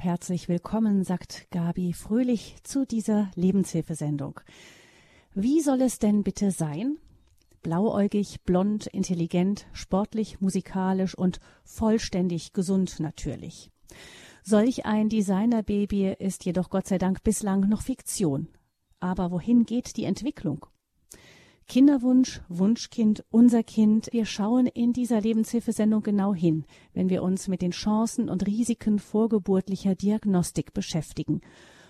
Herzlich willkommen, sagt Gabi Fröhlich zu dieser Lebenshilfesendung. Wie soll es denn bitte sein? Blauäugig, blond, intelligent, sportlich, musikalisch und vollständig gesund natürlich. Solch ein Designerbaby ist jedoch Gott sei Dank bislang noch Fiktion. Aber wohin geht die Entwicklung? Kinderwunsch, Wunschkind, unser Kind. Wir schauen in dieser Lebenshilfesendung genau hin, wenn wir uns mit den Chancen und Risiken vorgeburtlicher Diagnostik beschäftigen.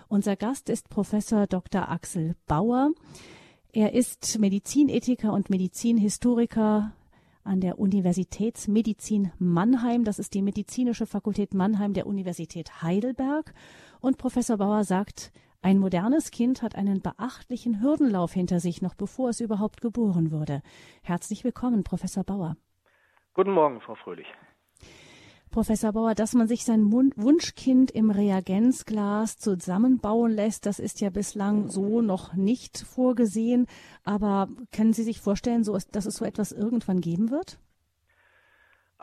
Unser Gast ist Professor Dr. Axel Bauer. Er ist Medizinethiker und Medizinhistoriker an der Universitätsmedizin Mannheim. Das ist die medizinische Fakultät Mannheim der Universität Heidelberg. Und Professor Bauer sagt, ein modernes Kind hat einen beachtlichen Hürdenlauf hinter sich, noch bevor es überhaupt geboren wurde. Herzlich willkommen, Professor Bauer. Guten Morgen, Frau Fröhlich. Professor Bauer, dass man sich sein Wunschkind im Reagenzglas zusammenbauen lässt, das ist ja bislang so noch nicht vorgesehen. Aber können Sie sich vorstellen, dass es so etwas irgendwann geben wird?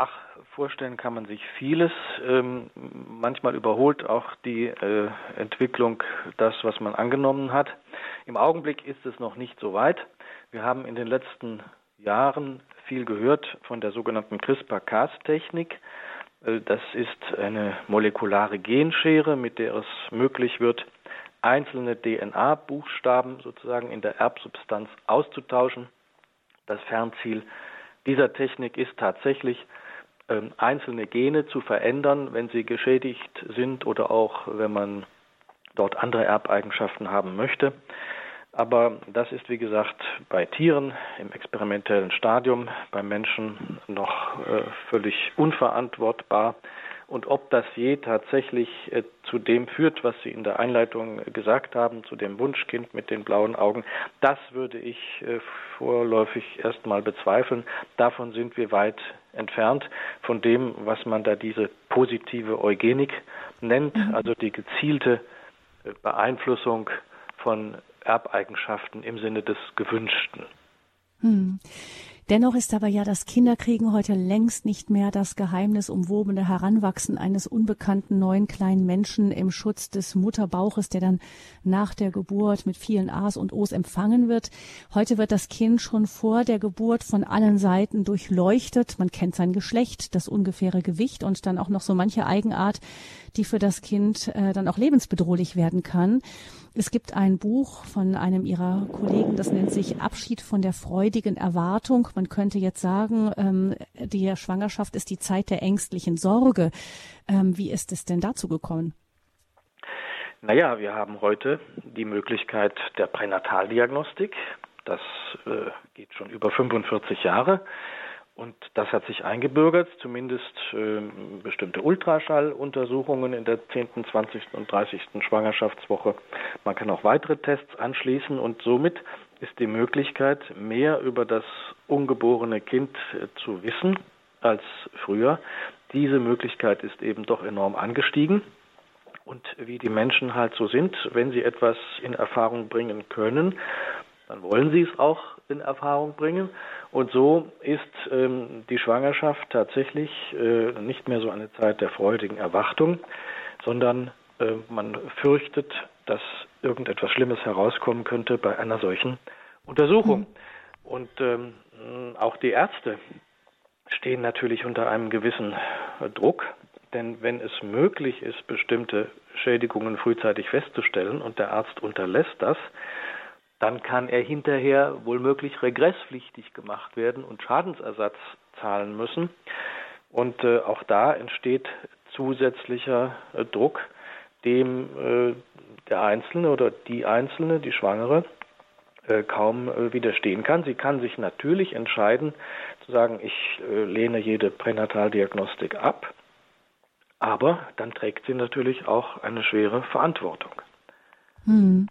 Ach, vorstellen kann man sich vieles. Ähm, manchmal überholt auch die äh, Entwicklung das, was man angenommen hat. Im Augenblick ist es noch nicht so weit. Wir haben in den letzten Jahren viel gehört von der sogenannten CRISPR-Cas-Technik. Äh, das ist eine molekulare Genschere, mit der es möglich wird, einzelne DNA-Buchstaben sozusagen in der Erbsubstanz auszutauschen. Das Fernziel dieser Technik ist tatsächlich, einzelne Gene zu verändern, wenn sie geschädigt sind oder auch wenn man dort andere Erbeigenschaften haben möchte. Aber das ist, wie gesagt, bei Tieren im experimentellen Stadium, bei Menschen noch äh, völlig unverantwortbar. Und ob das je tatsächlich äh, zu dem führt, was Sie in der Einleitung gesagt haben, zu dem Wunschkind mit den blauen Augen, das würde ich äh, vorläufig erstmal bezweifeln. Davon sind wir weit entfernt von dem, was man da diese positive Eugenik nennt, mhm. also die gezielte äh, Beeinflussung von Erbeigenschaften im Sinne des Gewünschten. Hm. Dennoch ist aber ja das Kinderkriegen heute längst nicht mehr das geheimnisumwobene Heranwachsen eines unbekannten neuen kleinen Menschen im Schutz des Mutterbauches, der dann nach der Geburt mit vielen A's und O's empfangen wird. Heute wird das Kind schon vor der Geburt von allen Seiten durchleuchtet. Man kennt sein Geschlecht, das ungefähre Gewicht und dann auch noch so manche Eigenart, die für das Kind äh, dann auch lebensbedrohlich werden kann. Es gibt ein Buch von einem ihrer Kollegen, das nennt sich Abschied von der freudigen Erwartung. Man könnte jetzt sagen, ähm, die Schwangerschaft ist die Zeit der ängstlichen Sorge. Ähm, wie ist es denn dazu gekommen? Naja, wir haben heute die Möglichkeit der Pränataldiagnostik. Das äh, geht schon über 45 Jahre. Und das hat sich eingebürgert, zumindest äh, bestimmte Ultraschalluntersuchungen in der 10., 20. und 30. Schwangerschaftswoche. Man kann auch weitere Tests anschließen und somit ist die Möglichkeit, mehr über das ungeborene Kind äh, zu wissen als früher. Diese Möglichkeit ist eben doch enorm angestiegen. Und wie die Menschen halt so sind, wenn sie etwas in Erfahrung bringen können, dann wollen sie es auch in Erfahrung bringen. Und so ist ähm, die Schwangerschaft tatsächlich äh, nicht mehr so eine Zeit der freudigen Erwartung, sondern man fürchtet, dass irgendetwas Schlimmes herauskommen könnte bei einer solchen Untersuchung. Mhm. Und ähm, auch die Ärzte stehen natürlich unter einem gewissen Druck, denn wenn es möglich ist, bestimmte Schädigungen frühzeitig festzustellen und der Arzt unterlässt das, dann kann er hinterher wohlmöglich regresspflichtig gemacht werden und Schadensersatz zahlen müssen. Und äh, auch da entsteht zusätzlicher äh, Druck, dem äh, der Einzelne oder die Einzelne, die Schwangere, äh, kaum äh, widerstehen kann. Sie kann sich natürlich entscheiden, zu sagen, ich äh, lehne jede Pränataldiagnostik ab, aber dann trägt sie natürlich auch eine schwere Verantwortung. Hm.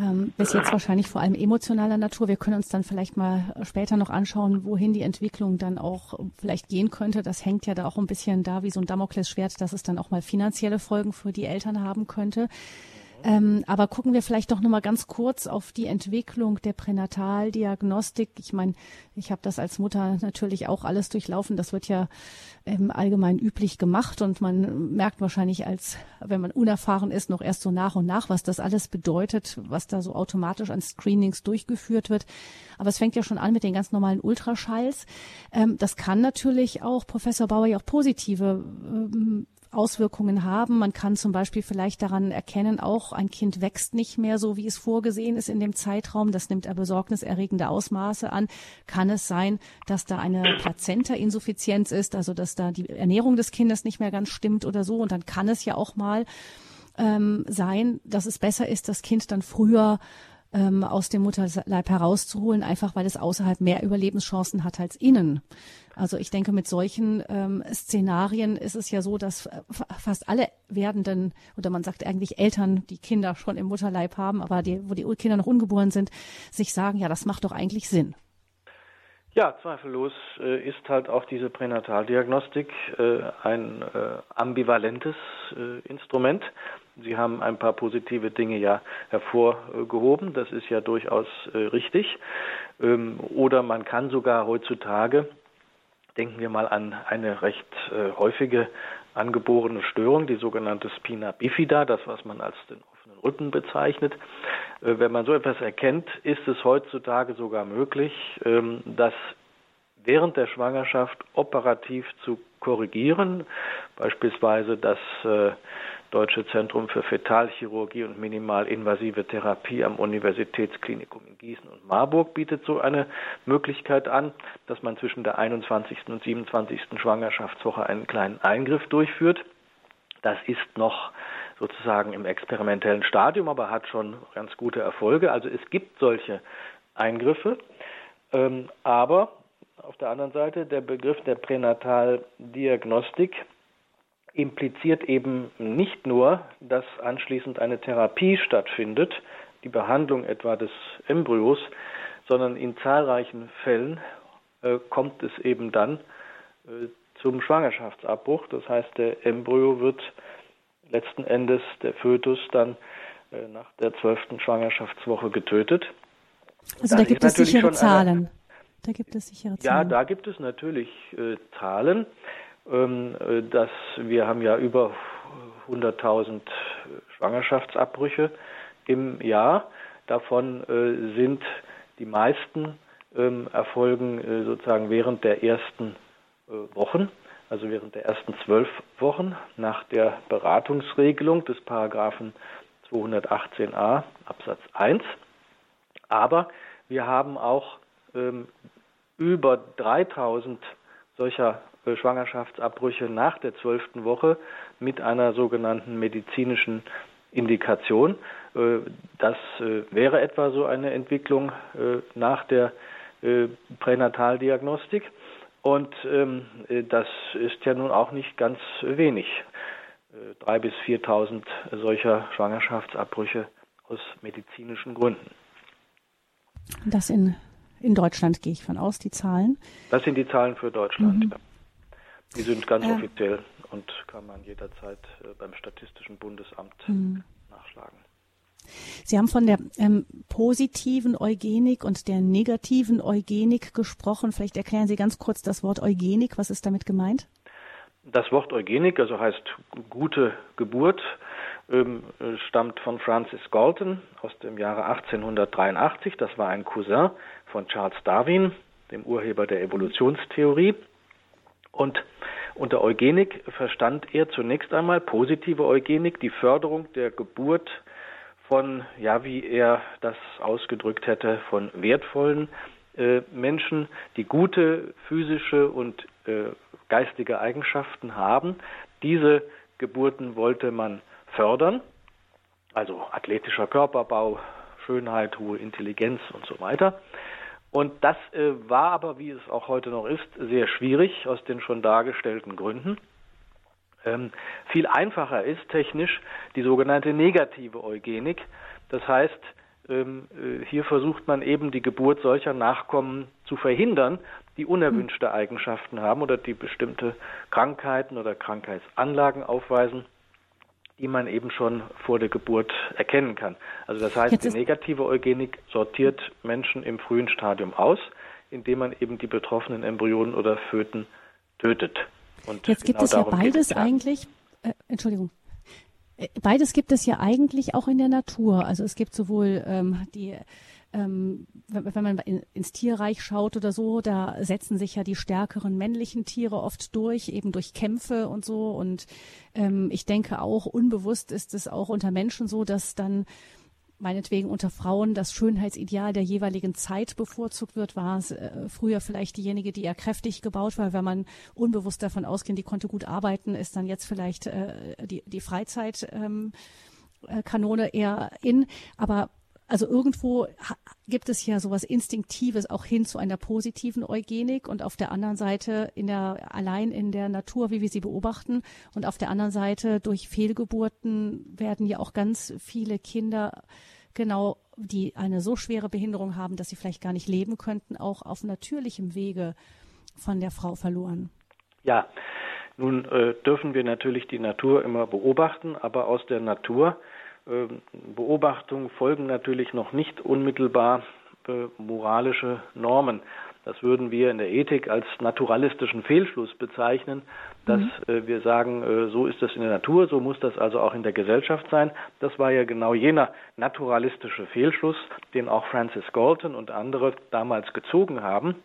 Ähm, bis jetzt wahrscheinlich vor allem emotionaler Natur. Wir können uns dann vielleicht mal später noch anschauen, wohin die Entwicklung dann auch vielleicht gehen könnte. Das hängt ja da auch ein bisschen da wie so ein Damoklesschwert, dass es dann auch mal finanzielle Folgen für die Eltern haben könnte. Ähm, aber gucken wir vielleicht doch nochmal ganz kurz auf die Entwicklung der Pränataldiagnostik. Ich meine, ich habe das als Mutter natürlich auch alles durchlaufen. Das wird ja ähm, allgemein üblich gemacht und man merkt wahrscheinlich als, wenn man unerfahren ist, noch erst so nach und nach, was das alles bedeutet, was da so automatisch an Screenings durchgeführt wird. Aber es fängt ja schon an mit den ganz normalen Ultraschalls. Ähm, das kann natürlich auch, Professor Bauer, ja auch positive ähm, Auswirkungen haben. Man kann zum Beispiel vielleicht daran erkennen, auch ein Kind wächst nicht mehr so, wie es vorgesehen ist in dem Zeitraum. Das nimmt er besorgniserregende Ausmaße an. Kann es sein, dass da eine Plazenta-Insuffizienz ist, also dass da die Ernährung des Kindes nicht mehr ganz stimmt oder so? Und dann kann es ja auch mal ähm, sein, dass es besser ist, das Kind dann früher ähm, aus dem Mutterleib herauszuholen, einfach weil es außerhalb mehr Überlebenschancen hat als innen. Also ich denke, mit solchen ähm, Szenarien ist es ja so, dass fast alle werdenden, oder man sagt eigentlich Eltern, die Kinder schon im Mutterleib haben, aber die, wo die Kinder noch ungeboren sind, sich sagen, ja, das macht doch eigentlich Sinn. Ja, zweifellos äh, ist halt auch diese Pränataldiagnostik äh, ein äh, ambivalentes äh, Instrument. Sie haben ein paar positive Dinge ja hervorgehoben, das ist ja durchaus äh, richtig. Ähm, oder man kann sogar heutzutage Denken wir mal an eine recht äh, häufige angeborene Störung, die sogenannte Spina bifida, das was man als den offenen Rücken bezeichnet. Äh, wenn man so etwas erkennt, ist es heutzutage sogar möglich, ähm, dass während der Schwangerschaft operativ zu korrigieren, beispielsweise dass äh, Deutsche Zentrum für Fetalchirurgie und minimalinvasive Therapie am Universitätsklinikum in Gießen und Marburg bietet so eine Möglichkeit an, dass man zwischen der 21. und 27. Schwangerschaftswoche einen kleinen Eingriff durchführt. Das ist noch sozusagen im experimentellen Stadium, aber hat schon ganz gute Erfolge. Also es gibt solche Eingriffe, ähm, aber auf der anderen Seite der Begriff der Pränataldiagnostik impliziert eben nicht nur, dass anschließend eine Therapie stattfindet, die Behandlung etwa des Embryos, sondern in zahlreichen Fällen äh, kommt es eben dann äh, zum Schwangerschaftsabbruch. Das heißt, der Embryo wird letzten Endes, der Fötus, dann äh, nach der zwölften Schwangerschaftswoche getötet. Also da gibt es sichere Zahlen. Eine, da gibt es sichere Zahlen. Ja, da gibt es natürlich äh, Zahlen. Ähm, äh, dass wir haben ja über 100.000 Schwangerschaftsabbrüche im Jahr. Davon äh, sind die meisten ähm, erfolgen äh, sozusagen während der ersten Wochen, also während der ersten zwölf Wochen nach der Beratungsregelung des Paragraphen 218a Absatz 1. Aber wir haben auch ähm, über 3000 solcher Schwangerschaftsabbrüche nach der zwölften Woche mit einer sogenannten medizinischen Indikation. Äh, das äh, wäre etwa so eine Entwicklung äh, nach der Pränataldiagnostik. Und ähm, das ist ja nun auch nicht ganz wenig. Drei bis 4.000 solcher Schwangerschaftsabbrüche aus medizinischen Gründen. Das in, in Deutschland gehe ich von aus, die Zahlen. Das sind die Zahlen für Deutschland. Mhm. Ja. Die sind ganz äh, offiziell und kann man jederzeit äh, beim Statistischen Bundesamt mh. nachschlagen. Sie haben von der ähm, positiven Eugenik und der negativen Eugenik gesprochen. Vielleicht erklären Sie ganz kurz das Wort Eugenik. Was ist damit gemeint? Das Wort Eugenik, also heißt gute Geburt, ähm, stammt von Francis Galton aus dem Jahre 1883. Das war ein Cousin von Charles Darwin, dem Urheber der Evolutionstheorie. Und unter Eugenik verstand er zunächst einmal positive Eugenik, die Förderung der Geburt von, ja, wie er das ausgedrückt hätte, von wertvollen äh, Menschen, die gute physische und äh, geistige Eigenschaften haben. Diese Geburten wollte man fördern, also athletischer Körperbau, Schönheit, hohe Intelligenz und so weiter. Und das äh, war aber, wie es auch heute noch ist, sehr schwierig aus den schon dargestellten Gründen. Ähm, viel einfacher ist technisch die sogenannte negative Eugenik. Das heißt, ähm, äh, hier versucht man eben die Geburt solcher Nachkommen zu verhindern, die unerwünschte Eigenschaften haben oder die bestimmte Krankheiten oder Krankheitsanlagen aufweisen. Die man eben schon vor der Geburt erkennen kann. Also das heißt, die negative Eugenik sortiert Menschen im frühen Stadium aus, indem man eben die betroffenen Embryonen oder Föten tötet. Und Jetzt gibt genau es ja beides eigentlich. Äh, Entschuldigung. Äh, beides gibt es ja eigentlich auch in der Natur. Also es gibt sowohl ähm, die ähm, wenn man in, ins Tierreich schaut oder so, da setzen sich ja die stärkeren männlichen Tiere oft durch, eben durch Kämpfe und so. Und ähm, ich denke auch, unbewusst ist es auch unter Menschen so, dass dann meinetwegen unter Frauen das Schönheitsideal der jeweiligen Zeit bevorzugt wird, war es äh, früher vielleicht diejenige, die eher kräftig gebaut war. Wenn man unbewusst davon ausgeht, die konnte gut arbeiten, ist dann jetzt vielleicht äh, die, die Freizeit. Ähm, äh, Kanone eher in, aber also irgendwo gibt es ja sowas Instinktives auch hin zu einer positiven Eugenik und auf der anderen Seite in der, allein in der Natur, wie wir sie beobachten und auf der anderen Seite durch Fehlgeburten werden ja auch ganz viele Kinder genau, die eine so schwere Behinderung haben, dass sie vielleicht gar nicht leben könnten, auch auf natürlichem Wege von der Frau verloren. Ja, nun äh, dürfen wir natürlich die Natur immer beobachten, aber aus der Natur ähm, Beobachtungen folgen natürlich noch nicht unmittelbar äh, moralische Normen. Das würden wir in der Ethik als naturalistischen Fehlschluss bezeichnen, dass mhm. Äh, wir sagen, äh, so ist das in der Natur, so muss das also auch in der Gesellschaft sein. Das war ja genau jener naturalistische Fehlschluss, den auch Francis Galton und andere damals gezogen haben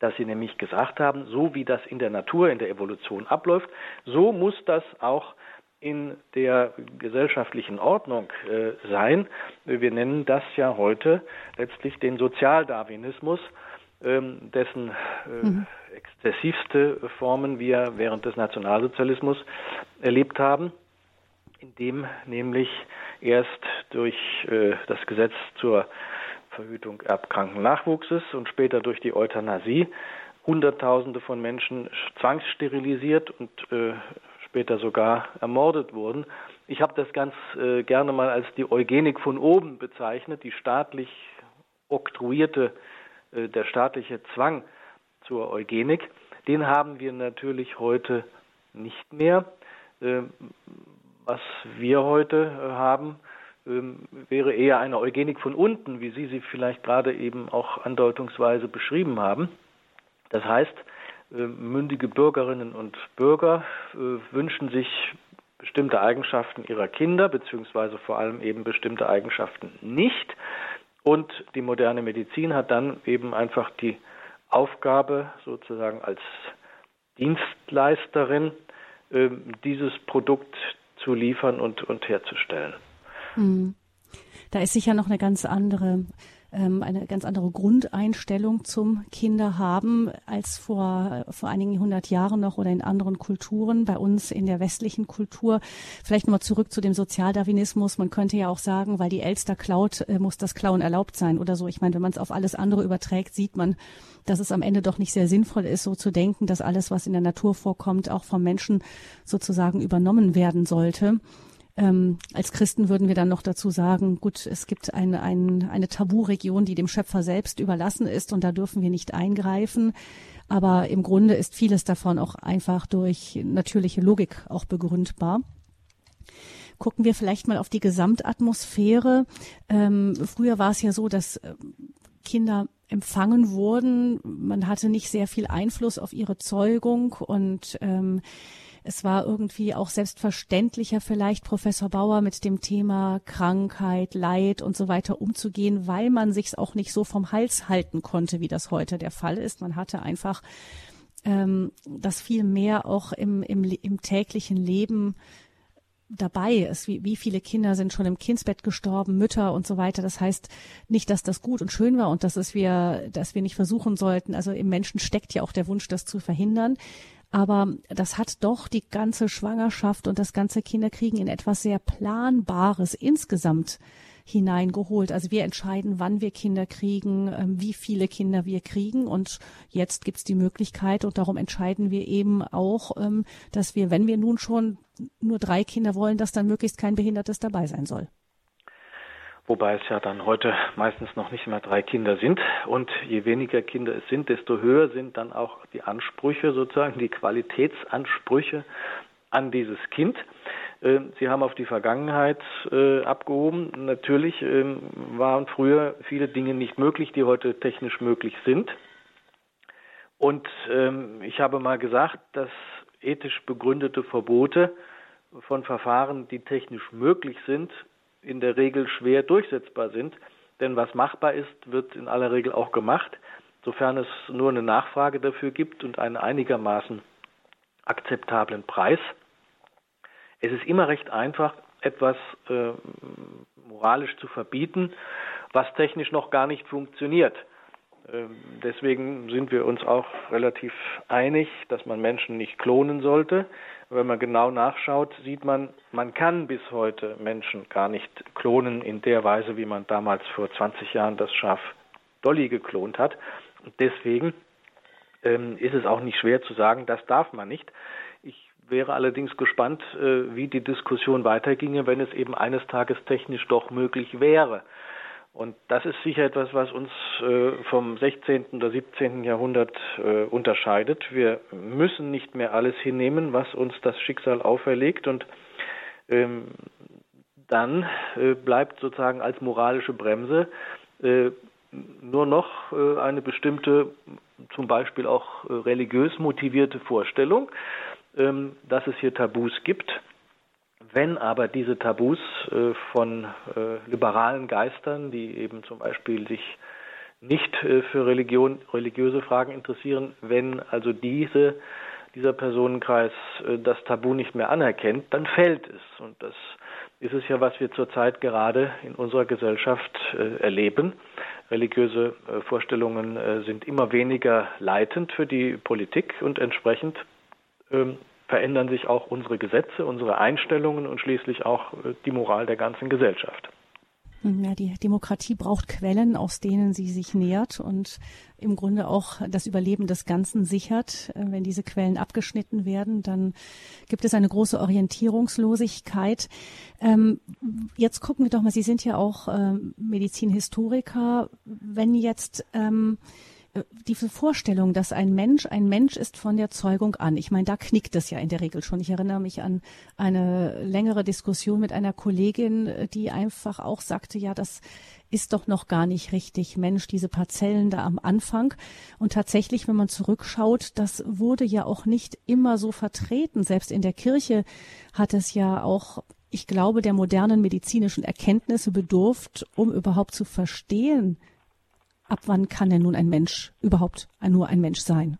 dass sie nämlich gesagt haben, so wie das in der Natur, in der Evolution abläuft, so muss das auch in der gesellschaftlichen Ordnung äh, sein. Wir nennen das ja heute letztlich den Sozialdarwinismus, ähm, dessen äh, mhm. exzessivste Formen wir während des Nationalsozialismus erlebt haben, indem nämlich erst durch äh, das Gesetz zur Verhütung erbkranken Nachwuchses und später durch die Euthanasie Hunderttausende von Menschen zwangssterilisiert und äh, später sogar ermordet wurden. Ich habe das ganz äh, gerne mal als die Eugenik von oben bezeichnet, die staatlich oktroyierte, äh, der staatliche Zwang zur Eugenik. Den haben wir natürlich heute nicht mehr. Äh, was wir heute äh, haben, ähm, wäre eher eine Eugenik von unten, wie Sie sie vielleicht gerade eben auch andeutungsweise beschrieben haben. Das heißt, mündige Bürgerinnen und Bürger äh, wünschen sich bestimmte Eigenschaften ihrer Kinder, beziehungsweise vor allem eben bestimmte Eigenschaften nicht. Und die moderne Medizin hat dann eben einfach die Aufgabe, sozusagen als Dienstleisterin, äh, dieses Produkt zu liefern und, und herzustellen. Hm. Da ist sicher noch eine ganz andere ähm, eine ganz andere Grundeinstellung zum Kinderhaben als vor, vor einigen hundert Jahren noch oder in anderen Kulturen, bei uns in der westlichen Kultur. Vielleicht nochmal zurück zu dem Sozialdarwinismus. Man könnte ja auch sagen, weil die Elster klaut, äh, muss das Klauen erlaubt sein oder so. Ich meine, wenn man es auf alles andere überträgt, sieht man, dass es am Ende doch nicht sehr sinnvoll ist, so zu denken, dass alles, was in der Natur vorkommt, auch vom Menschen sozusagen übernommen werden sollte. Ähm, als Christen würden wir dann noch dazu sagen, gut, es gibt eine, eine, eine Taburegion, die dem Schöpfer selbst überlassen ist und da dürfen wir nicht eingreifen. Aber im Grunde ist vieles davon auch einfach durch natürliche Logik auch begründbar. Gucken wir vielleicht mal auf die Gesamtatmosphäre. Ähm, früher war es ja so, dass äh, Kinder empfangen wurden. Man hatte nicht sehr viel Einfluss auf ihre Zeugung und ähm, es war irgendwie auch selbstverständlicher vielleicht, Professor Bauer, mit dem Thema Krankheit, Leid und so weiter umzugehen, weil man sich auch nicht so vom Hals halten konnte, wie das heute der Fall ist. Man hatte einfach ähm, das viel mehr auch im, im, im täglichen Leben dabei ist, wie, wie viele Kinder sind schon im Kindsbett gestorben, Mütter und so weiter. Das heißt nicht, dass das gut und schön war und dass es wir, dass wir nicht versuchen sollten. Also im Menschen steckt ja auch der Wunsch, das zu verhindern. Aber das hat doch die ganze Schwangerschaft und das ganze Kinderkriegen in etwas sehr Planbares insgesamt hineingeholt. Also wir entscheiden, wann wir Kinder kriegen, ähm, wie viele Kinder wir kriegen. Und jetzt gibt's die Möglichkeit und darum entscheiden wir eben auch, ähm, dass wir, wenn wir nun schon nur drei Kinder wollen, dass dann möglichst kein Behindertes dabei sein soll wobei es ja dann heute meistens noch nicht mehr drei Kinder sind. Und je weniger Kinder es sind, desto höher sind dann auch die Ansprüche, sozusagen die Qualitätsansprüche an dieses Kind. Ähm, Sie haben auf die Vergangenheit äh, abgehoben. Natürlich ähm, waren früher viele Dinge nicht möglich, die heute technisch möglich sind. Und ähm, ich habe mal gesagt, dass ethisch begründete Verbote von Verfahren, die technisch möglich sind, in der Regel schwer durchsetzbar sind. Denn was machbar ist, wird in aller Regel auch gemacht, sofern es nur eine Nachfrage dafür gibt und einen einigermaßen akzeptablen Preis. Es ist immer recht einfach, etwas äh, moralisch zu verbieten, was technisch noch gar nicht funktioniert. Ähm, deswegen sind wir uns auch relativ einig, dass man Menschen nicht klonen sollte. Wenn man genau nachschaut, sieht man, man kann bis heute Menschen gar nicht klonen in der Weise, wie man damals vor 20 Jahren das Schaf Dolly geklont hat. Und deswegen ähm, ist es auch nicht schwer zu sagen, das darf man nicht. Ich wäre allerdings gespannt, äh, wie die Diskussion weiterginge, wenn es eben eines Tages technisch doch möglich wäre. Und das ist sicher etwas, was uns äh, vom 16. oder 17. Jahrhundert äh, unterscheidet. Wir müssen nicht mehr alles hinnehmen, was uns das Schicksal auferlegt. Und ähm, dann äh, bleibt sozusagen als moralische Bremse nur noch eine bestimmte, zum Beispiel auch religiös motivierte Vorstellung, ähm, dass es hier Tabus gibt wenn aber diese Tabus äh, von äh, liberalen Geistern, die eben zum Beispiel sich nicht äh, für Religion, religiöse Fragen interessieren, wenn also diese, dieser Personenkreis äh, das Tabu nicht mehr anerkennt, dann fällt es. Und das ist es ja, was wir zurzeit gerade in unserer Gesellschaft äh, erleben. Religiöse äh, Vorstellungen sind immer weniger leitend für die Politik und entsprechend ähm, verändern sich auch unsere Gesetze, unsere Einstellungen und schließlich auch äh, die Moral der ganzen Gesellschaft. Ja, die Demokratie braucht Quellen, aus denen sie sich nährt und im Grunde auch das Überleben des Ganzen sichert. Äh, wenn diese Quellen abgeschnitten werden, dann gibt es eine große Orientierungslosigkeit. Ähm, jetzt gucken wir doch mal, Sie sind ja auch ähm, Medizinhistoriker. Wenn jetzt ähm, diese Vorstellung, dass ein Mensch ein Mensch ist von der Zeugung an. Ich meine, da knickt es ja in der Regel schon. Ich erinnere mich an eine längere Diskussion mit einer Kollegin, die einfach auch sagte, ja, das ist doch noch gar nicht richtig Mensch, diese Parzellen da am Anfang. Und tatsächlich, wenn man zurückschaut, das wurde ja auch nicht immer so vertreten. Selbst in der Kirche hat es ja auch ich glaube, der modernen medizinischen Erkenntnisse bedurft, um überhaupt zu verstehen, ab wann kann denn nun ein Mensch überhaupt nur ein Mensch sein?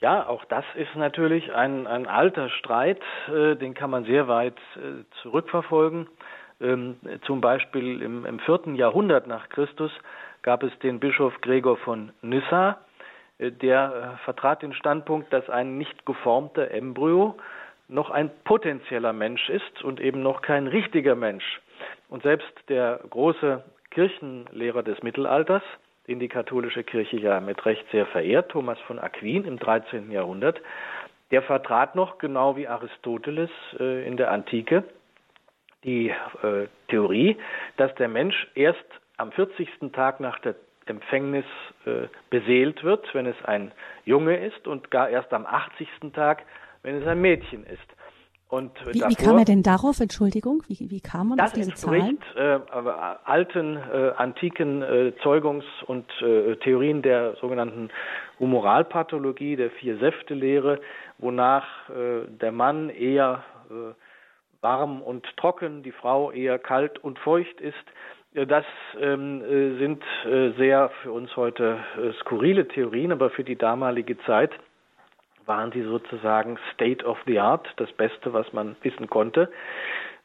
Ja, auch das ist natürlich ein, ein alter Streit, äh, den kann man sehr weit äh, zurückverfolgen. Ähm, zum Beispiel im, im vierten Jahrhundert nach Christus gab es den Bischof Gregor von Nyssa, äh, der äh, vertrat den Standpunkt, dass ein nicht geformter Embryo noch ein potenzieller Mensch ist und eben noch kein richtiger Mensch. Und selbst der große Kirchenlehrer des Mittelalters, den die katholische Kirche ja mit Recht sehr verehrt, Thomas von Aquin im 13. Jahrhundert, der vertrat noch, genau wie Aristoteles äh, in der Antike, die äh, Theorie, dass der Mensch erst am 40. Tag nach der Empfängnis äh, beseelt wird, wenn es ein Junge ist, und gar erst am 80. Tag, wenn es ein Mädchen ist. Und wie, davor, wie kam er denn darauf, Entschuldigung? Wie, wie kam man auf diese Zahlen? Das äh, alten, äh, antiken äh, Zeugungs- und äh, Theorien der sogenannten Humoralpathologie, der Vier-Säfte-Lehre, wonach äh, der Mann eher äh, warm und trocken, die Frau eher kalt und feucht ist. Das ähm, sind sehr für uns heute skurrile Theorien, aber für die damalige Zeit waren sie sozusagen State of the Art, das Beste, was man wissen konnte.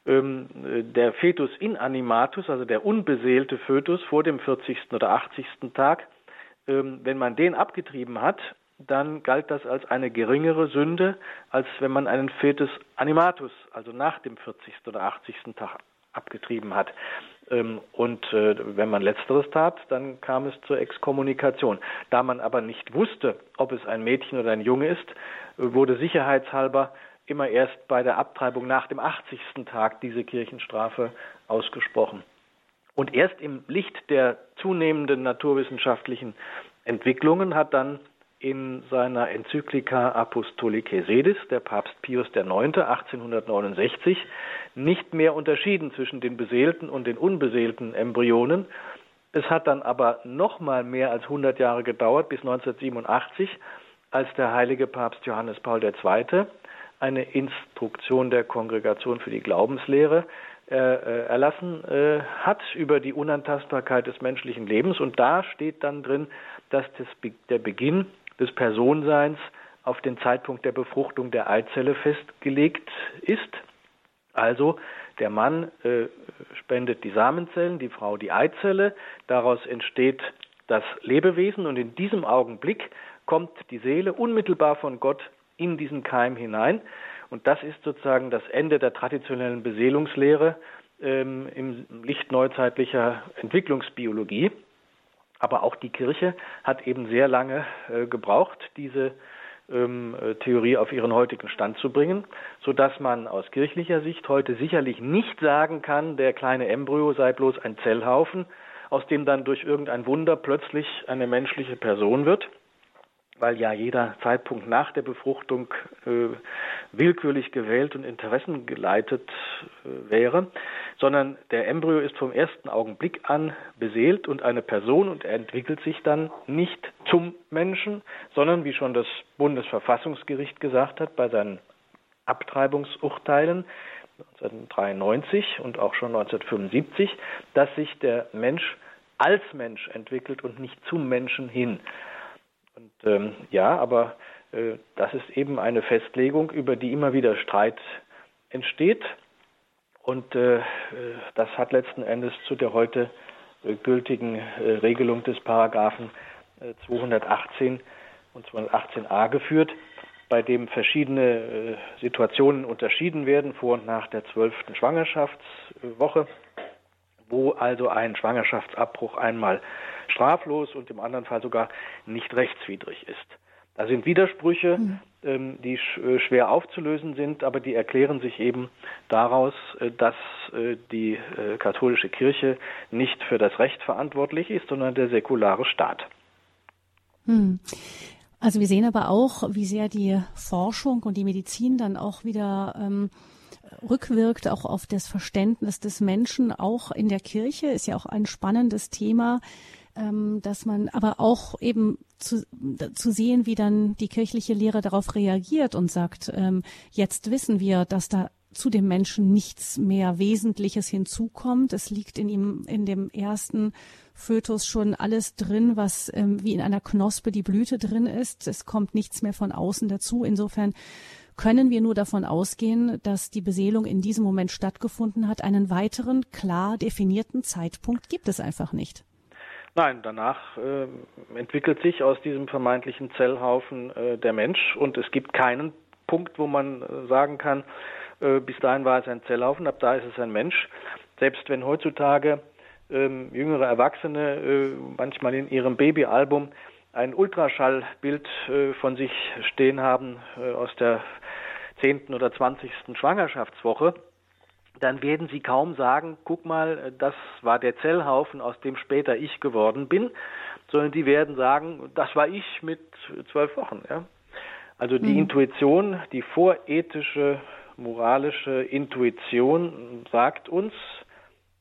Ähm, der Fetus inanimatus, also der unbeseelte Fötus vor dem 40. oder 80. Tag, ähm, wenn man den abgetrieben hat, dann galt das als eine geringere Sünde, als wenn man einen Fetus animatus, also nach dem 40. oder 80. Tag abgetrieben hat. Ähm, und äh, wenn man letzteres tat, dann kam es zur Exkommunikation. Da man aber nicht wusste, ob es ein Mädchen oder ein Junge ist, wurde sicherheitshalber immer erst bei der Abtreibung nach dem 80. Tag diese Kirchenstrafe ausgesprochen. Und erst im Licht der zunehmenden naturwissenschaftlichen Entwicklungen hat dann in seiner Enzyklika Apostolicae Sedis, der Papst Pius IX. 1869, nicht mehr unterschieden zwischen den beseelten und den unbeseelten Embryonen. Es hat dann aber noch mal mehr als 100 Jahre gedauert, bis 1987, als der heilige Papst Johannes Paul II. eine Instruktion der Kongregation für die Glaubenslehre äh, äh, erlassen äh, hat über die Unantastbarkeit des menschlichen Lebens. Und da steht dann drin, dass das, der Beginn des Personseins auf den Zeitpunkt der Befruchtung der Eizelle festgelegt ist. Also der Mann äh, spendet die Samenzellen, die Frau die Eizelle, daraus entsteht das Lebewesen und in diesem Augenblick kommt die Seele unmittelbar von Gott in diesen Keim hinein. Und das ist sozusagen das Ende der traditionellen Beseelungslehre ähm, im Licht neuzeitlicher Entwicklungsbiologie. Aber auch die Kirche hat eben sehr lange äh, gebraucht, diese ähm, äh, Theorie auf ihren heutigen Stand zu bringen, so dass man aus kirchlicher Sicht heute sicherlich nicht sagen kann, der kleine Embryo sei bloß ein Zellhaufen, aus dem dann durch irgendein Wunder plötzlich eine menschliche Person wird, weil ja jeder Zeitpunkt nach der Befruchtung äh, willkürlich gewählt und interessengeleitet äh, wäre, sondern der Embryo ist vom ersten Augenblick an beseelt und eine Person und er entwickelt sich dann nicht zum Menschen, sondern wie schon das Bundesverfassungsgericht gesagt hat bei seinen Abtreibungsurteilen 1993 und auch schon 1975, dass sich der Mensch als Mensch entwickelt und nicht zum Menschen hin. Und ähm, ja, aber äh, das ist eben eine Festlegung, über die immer wieder Streit entsteht. Und äh, das hat letzten Endes zu der heute äh, gültigen äh, Regelung des Paragraphen 218 äh, und 218a geführt, bei dem verschiedene äh, Situationen unterschieden werden, vor und nach der zwölften Schwangerschaftswoche, wo also ein Schwangerschaftsabbruch einmal straflos und im anderen Fall sogar nicht rechtswidrig ist. Da sind Widersprüche, mhm. ähm, die sch äh, schwer aufzulösen sind, aber die erklären sich eben daraus, äh, dass äh, die äh, katholische Kirche nicht für das Recht verantwortlich ist, sondern der säkulare Staat. Mhm. Also wir sehen aber auch, wie sehr die Forschung und die Medizin dann auch wieder ähm, rückwirkt, auch auf das Verständnis des Menschen, auch in der Kirche, ist ja auch ein spannendes Thema ähm, dass man aber auch eben zu, zu sehen, wie dann die kirchliche Lehre darauf reagiert und sagt, ähm, jetzt wissen wir, dass da zu dem Menschen nichts mehr Wesentliches hinzukommt. Es liegt in ihm, in dem ersten Fötus schon alles drin, was ähm, wie in einer Knospe die Blüte drin ist. Es kommt nichts mehr von außen dazu. Insofern können wir nur davon ausgehen, dass die Beseelung in diesem Moment stattgefunden hat. Einen weiteren klar definierten Zeitpunkt gibt es einfach nicht. Nein, danach äh, entwickelt sich aus diesem vermeintlichen Zellhaufen äh, der Mensch und es gibt keinen Punkt, wo man äh, sagen kann, äh, bis dahin war es ein Zellhaufen, ab da ist es ein Mensch. Selbst wenn heutzutage ähm, jüngere Erwachsene äh, manchmal in ihrem Babyalbum ein Ultraschallbild äh, von sich stehen haben aus der zehnten oder zwanzigsten Schwangerschaftswoche, dann werden sie kaum sagen, guck mal, das war der Zellhaufen, aus dem später ich geworden bin, sondern die werden sagen, das war ich mit zwölf Wochen. Ja? Also die mhm. Intuition, die vorethische, moralische Intuition sagt uns,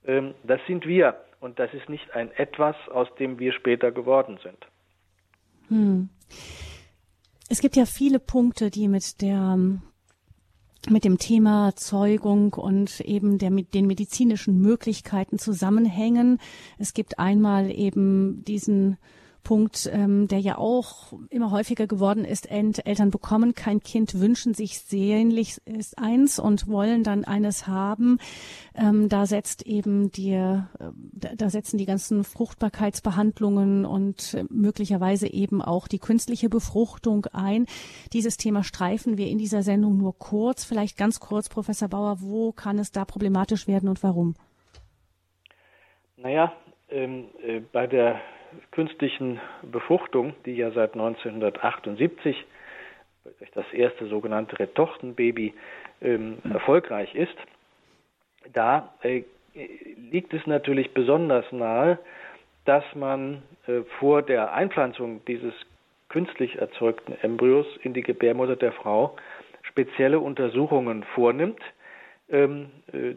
ähm, das sind wir und das ist nicht ein etwas, aus dem wir später geworden sind. Hm. Es gibt ja viele Punkte, die mit der mit dem Thema Zeugung und eben der, mit den medizinischen Möglichkeiten zusammenhängen. Es gibt einmal eben diesen Punkt, ähm, der ja auch immer häufiger geworden ist. Eltern bekommen kein Kind, wünschen sich sehnlich eins und wollen dann eines haben. Ähm, da setzt eben die, äh, da setzen die ganzen Fruchtbarkeitsbehandlungen und möglicherweise eben auch die künstliche Befruchtung ein. Dieses Thema streifen wir in dieser Sendung nur kurz. Vielleicht ganz kurz, Professor Bauer, wo kann es da problematisch werden und warum? Naja, ähm, äh, bei der künstlichen Befruchtung, die ja seit 1978 durch das erste sogenannte Retortenbaby ähm, mhm. erfolgreich ist, da äh, liegt es natürlich besonders nahe, dass man äh, vor der Einpflanzung dieses künstlich erzeugten Embryos in die Gebärmutter der Frau spezielle Untersuchungen vornimmt. Ähm, äh,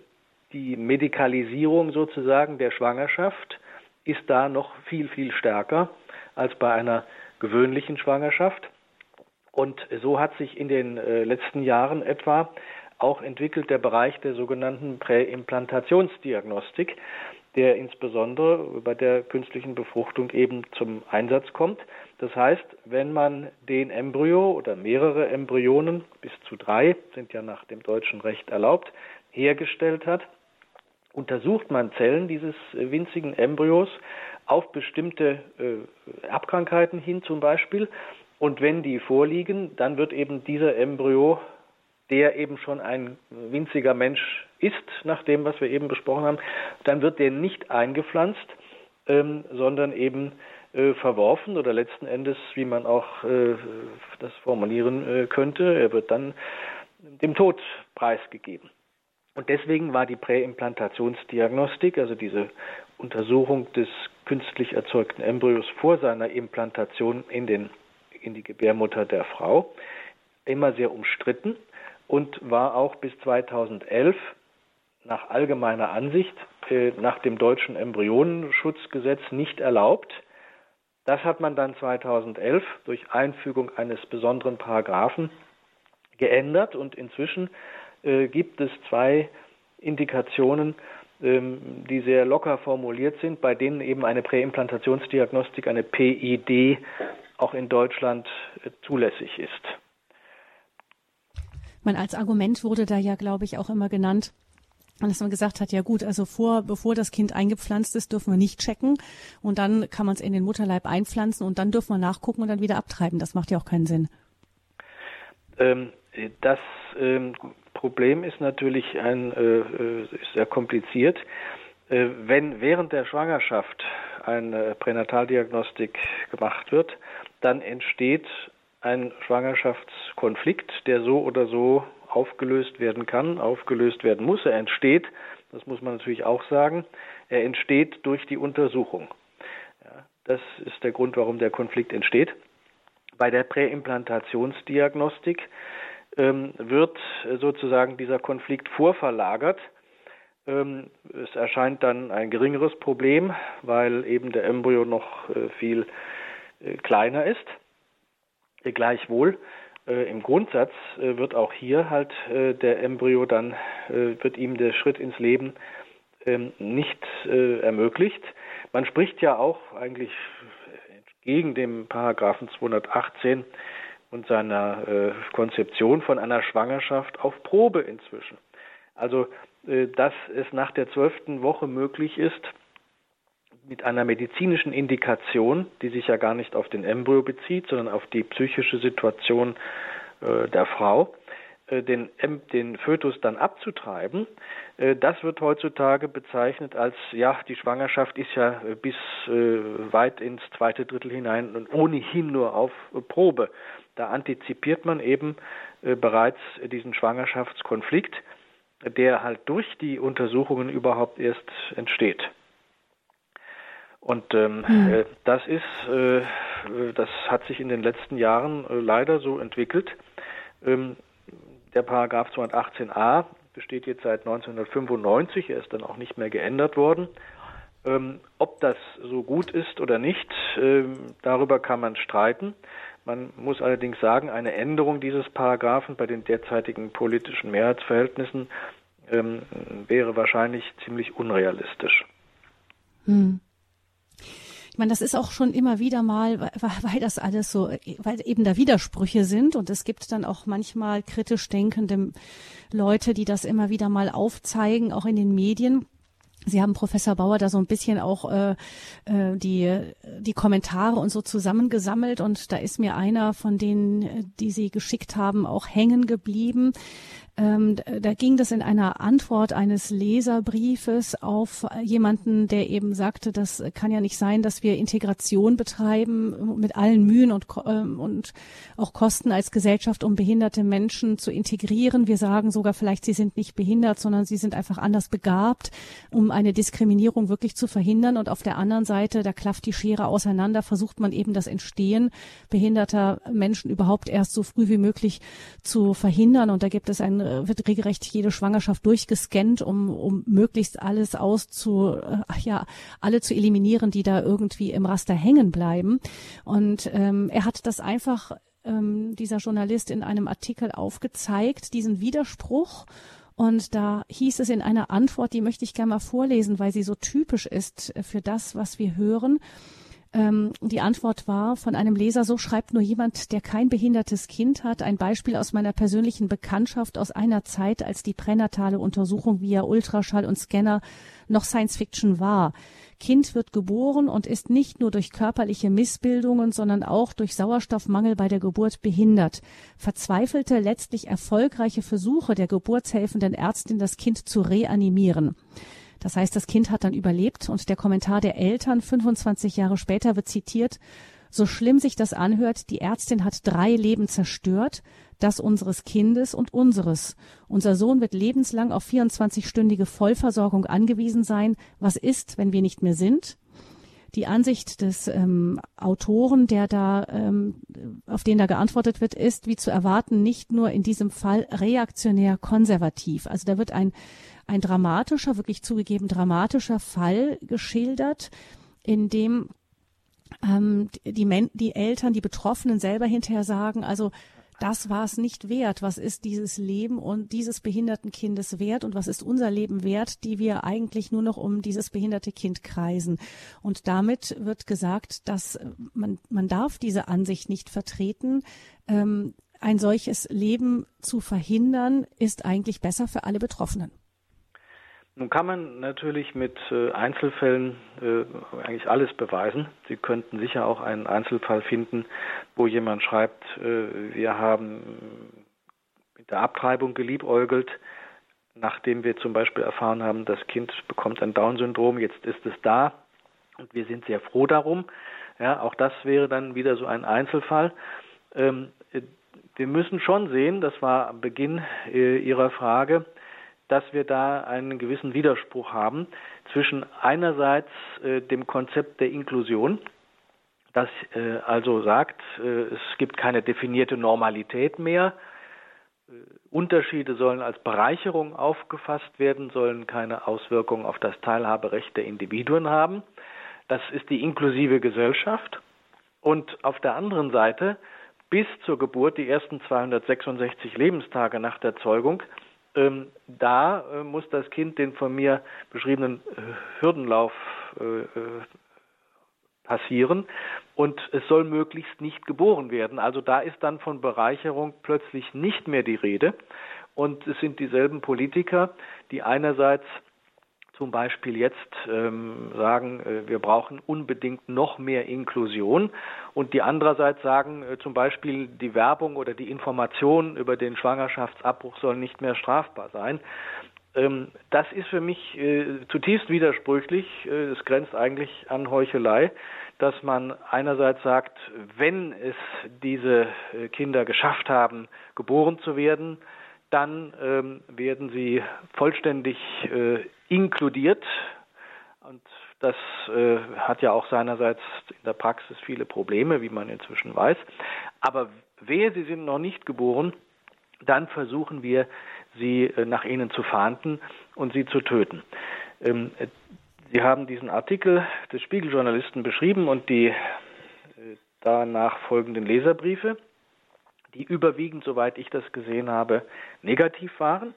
die Medikalisierung sozusagen der Schwangerschaft ist da noch viel, viel stärker als bei einer gewöhnlichen Schwangerschaft. Und so hat sich in den äh, letzten Jahren etwa auch entwickelt der Bereich der sogenannten Präimplantationsdiagnostik, der insbesondere bei der künstlichen Befruchtung eben zum Einsatz kommt. Das heißt, wenn man den Embryo oder mehrere Embryonen, bis zu drei, sind ja nach dem deutschen Recht erlaubt, hergestellt hat, untersucht man Zellen dieses winzigen Embryos auf bestimmte äh, Erbkrankheiten hin zum Beispiel. Und wenn die vorliegen, dann wird eben dieser Embryo der eben schon ein winziger Mensch ist, nach dem, was wir eben besprochen haben, dann wird der nicht eingepflanzt, ähm, sondern eben äh, verworfen oder letzten Endes, wie man auch äh, das formulieren äh, könnte, er wird dann dem Tod preisgegeben. Und deswegen war die Präimplantationsdiagnostik, also diese Untersuchung des künstlich erzeugten Embryos vor seiner Implantation in, den, in die Gebärmutter der Frau, immer sehr umstritten und war auch bis 2011 nach allgemeiner Ansicht äh, nach dem deutschen Embryonenschutzgesetz nicht erlaubt. Das hat man dann 2011 durch Einfügung eines besonderen Paragraphen geändert und inzwischen äh, gibt es zwei Indikationen, ähm, die sehr locker formuliert sind, bei denen eben eine Präimplantationsdiagnostik, eine PID, auch in Deutschland äh, zulässig ist meine, als Argument wurde da ja, glaube ich, auch immer genannt, dass man gesagt hat, ja gut, also vor, bevor das Kind eingepflanzt ist, dürfen wir nicht checken und dann kann man es in den Mutterleib einpflanzen und dann dürfen wir nachgucken und dann wieder abtreiben. Das macht ja auch keinen Sinn. Ähm, das ähm, Problem ist natürlich ein, äh, äh sehr kompliziert. Äh, wenn während der Schwangerschaft eine Pränataldiagnostik gemacht wird, dann entsteht ein Schwangerschaftskonflikt, der so oder so aufgelöst werden kann, aufgelöst werden muss. Er entsteht, das muss man natürlich auch sagen, er entsteht durch die Untersuchung. Ja, das ist der Grund, warum der Konflikt entsteht. Bei der Präimplantationsdiagnostik wird sozusagen dieser Konflikt vorverlagert. Ähm, es erscheint dann ein geringeres Problem, weil eben der Embryo noch äh, viel äh, kleiner ist. Gleichwohl äh, im Grundsatz äh, wird auch hier halt äh, der Embryo dann, äh, wird ihm der Schritt ins Leben ähm, nicht äh, ermöglicht. Man spricht ja auch eigentlich gegen dem Paragraphen 218 und seiner äh, Konzeption von einer Schwangerschaft auf Probe inzwischen. Also, dass es nach der zwölften Woche möglich ist, mit einer medizinischen Indikation, die sich ja gar nicht auf den Embryo bezieht, sondern auf die psychische Situation äh, der Frau, äh, den, den Fötus dann abzutreiben, äh, das wird heutzutage bezeichnet als, ja, die Schwangerschaft ist ja äh, bis äh, weit ins zweite Drittel hinein und ohnehin nur auf Probe. Da antizipiert man eben äh, bereits diesen Schwangerschaftskonflikt, der halt durch die Untersuchungen überhaupt erst entsteht. Und ähm, mhm. äh, das ist, äh, das hat sich in den letzten Jahren äh, leider so entwickelt. Ähm, der Paragraph 218a besteht jetzt seit 1995, er ist dann auch nicht mehr geändert worden. Ähm, ob das so gut ist oder nicht, ähm, darüber kann man streiten. Man muss allerdings sagen, eine Änderung dieses Paragraphen bei den derzeitigen politischen Mehrheitsverhältnissen ähm, wäre wahrscheinlich ziemlich unrealistisch. Hm. Ich meine, das ist auch schon immer wieder mal, weil, weil das alles so, weil eben da Widersprüche sind und es gibt dann auch manchmal kritisch denkende Leute, die das immer wieder mal aufzeigen, auch in den Medien. Sie haben Professor Bauer da so ein bisschen auch äh, äh, die die Kommentare und so zusammengesammelt und da ist mir einer von denen, die Sie geschickt haben, auch hängen geblieben. Ähm, da ging das in einer Antwort eines Leserbriefes auf jemanden, der eben sagte, das kann ja nicht sein, dass wir Integration betreiben mit allen Mühen und, ähm, und auch Kosten als Gesellschaft, um behinderte Menschen zu integrieren. Wir sagen sogar vielleicht, sie sind nicht behindert, sondern sie sind einfach anders begabt, um eine Diskriminierung wirklich zu verhindern. Und auf der anderen Seite, da klafft die Schere auseinander, versucht man eben das Entstehen behinderter Menschen überhaupt erst so früh wie möglich zu verhindern. Und da gibt es ein äh, wird regelrecht jede Schwangerschaft durchgescannt, um, um möglichst alles auszu, äh, ja, alle zu eliminieren, die da irgendwie im Raster hängen bleiben. Und ähm, er hat das einfach, ähm, dieser Journalist, in einem Artikel aufgezeigt, diesen Widerspruch. Und da hieß es in einer Antwort, die möchte ich gerne mal vorlesen, weil sie so typisch ist für das, was wir hören. Ähm, die Antwort war von einem Leser, so schreibt nur jemand, der kein behindertes Kind hat. Ein Beispiel aus meiner persönlichen Bekanntschaft aus einer Zeit, als die pränatale Untersuchung via Ultraschall und Scanner noch Science Fiction war. Kind wird geboren und ist nicht nur durch körperliche Missbildungen, sondern auch durch Sauerstoffmangel bei der Geburt behindert. Verzweifelte, letztlich erfolgreiche Versuche der geburtshelfenden Ärztin, das Kind zu reanimieren. Das heißt, das Kind hat dann überlebt und der Kommentar der Eltern 25 Jahre später wird zitiert, so schlimm sich das anhört, die Ärztin hat drei Leben zerstört, das unseres Kindes und unseres. Unser Sohn wird lebenslang auf 24-stündige Vollversorgung angewiesen sein. Was ist, wenn wir nicht mehr sind? Die Ansicht des ähm, Autoren, der da, ähm, auf den da geantwortet wird, ist, wie zu erwarten, nicht nur in diesem Fall reaktionär konservativ. Also da wird ein ein dramatischer, wirklich zugegeben dramatischer Fall geschildert, in dem ähm, die, Men die Eltern, die Betroffenen selber hinterher sagen, also das war es nicht wert. Was ist dieses Leben und dieses behinderten Kindes wert und was ist unser Leben wert, die wir eigentlich nur noch um dieses behinderte Kind kreisen? Und damit wird gesagt, dass man, man darf diese Ansicht nicht vertreten. Ähm, ein solches Leben zu verhindern, ist eigentlich besser für alle Betroffenen. Nun kann man natürlich mit äh, Einzelfällen äh, eigentlich alles beweisen. Sie könnten sicher auch einen Einzelfall finden, wo jemand schreibt, äh, wir haben mit der Abtreibung geliebäugelt, nachdem wir zum Beispiel erfahren haben, das Kind bekommt ein Down-Syndrom, jetzt ist es da und wir sind sehr froh darum. Ja, auch das wäre dann wieder so ein Einzelfall. Ähm, wir müssen schon sehen, das war am Beginn Ihrer Frage, dass wir da einen gewissen Widerspruch haben zwischen einerseits äh, dem Konzept der Inklusion, das äh, also sagt, äh, es gibt keine definierte Normalität mehr, äh, Unterschiede sollen als Bereicherung aufgefasst werden, sollen keine Auswirkungen auf das Teilhaberecht der Individuen haben. Das ist die inklusive Gesellschaft. Und auf der anderen Seite bis zur Geburt, die ersten 266 Lebenstage nach der Zeugung, ähm, da äh, muss das Kind den von mir beschriebenen äh, Hürdenlauf äh, äh, passieren und es soll möglichst nicht geboren werden. Also da ist dann von Bereicherung plötzlich nicht mehr die Rede und es sind dieselben Politiker, die einerseits zum Beispiel jetzt ähm, sagen, äh, wir brauchen unbedingt noch mehr Inklusion und die andererseits sagen, äh, zum Beispiel die Werbung oder die Information über den Schwangerschaftsabbruch soll nicht mehr strafbar sein. Ähm, das ist für mich äh, zutiefst widersprüchlich. Äh, es grenzt eigentlich an Heuchelei, dass man einerseits sagt, wenn es diese äh, Kinder geschafft haben, geboren zu werden, dann ähm, werden sie vollständig äh, inkludiert. Und das äh, hat ja auch seinerseits in der Praxis viele Probleme, wie man inzwischen weiß. Aber wehe, sie sind noch nicht geboren, dann versuchen wir, sie äh, nach ihnen zu fahnden und sie zu töten. Ähm, sie haben diesen Artikel des Spiegeljournalisten beschrieben und die äh, danach folgenden Leserbriefe die überwiegend, soweit ich das gesehen habe, negativ waren,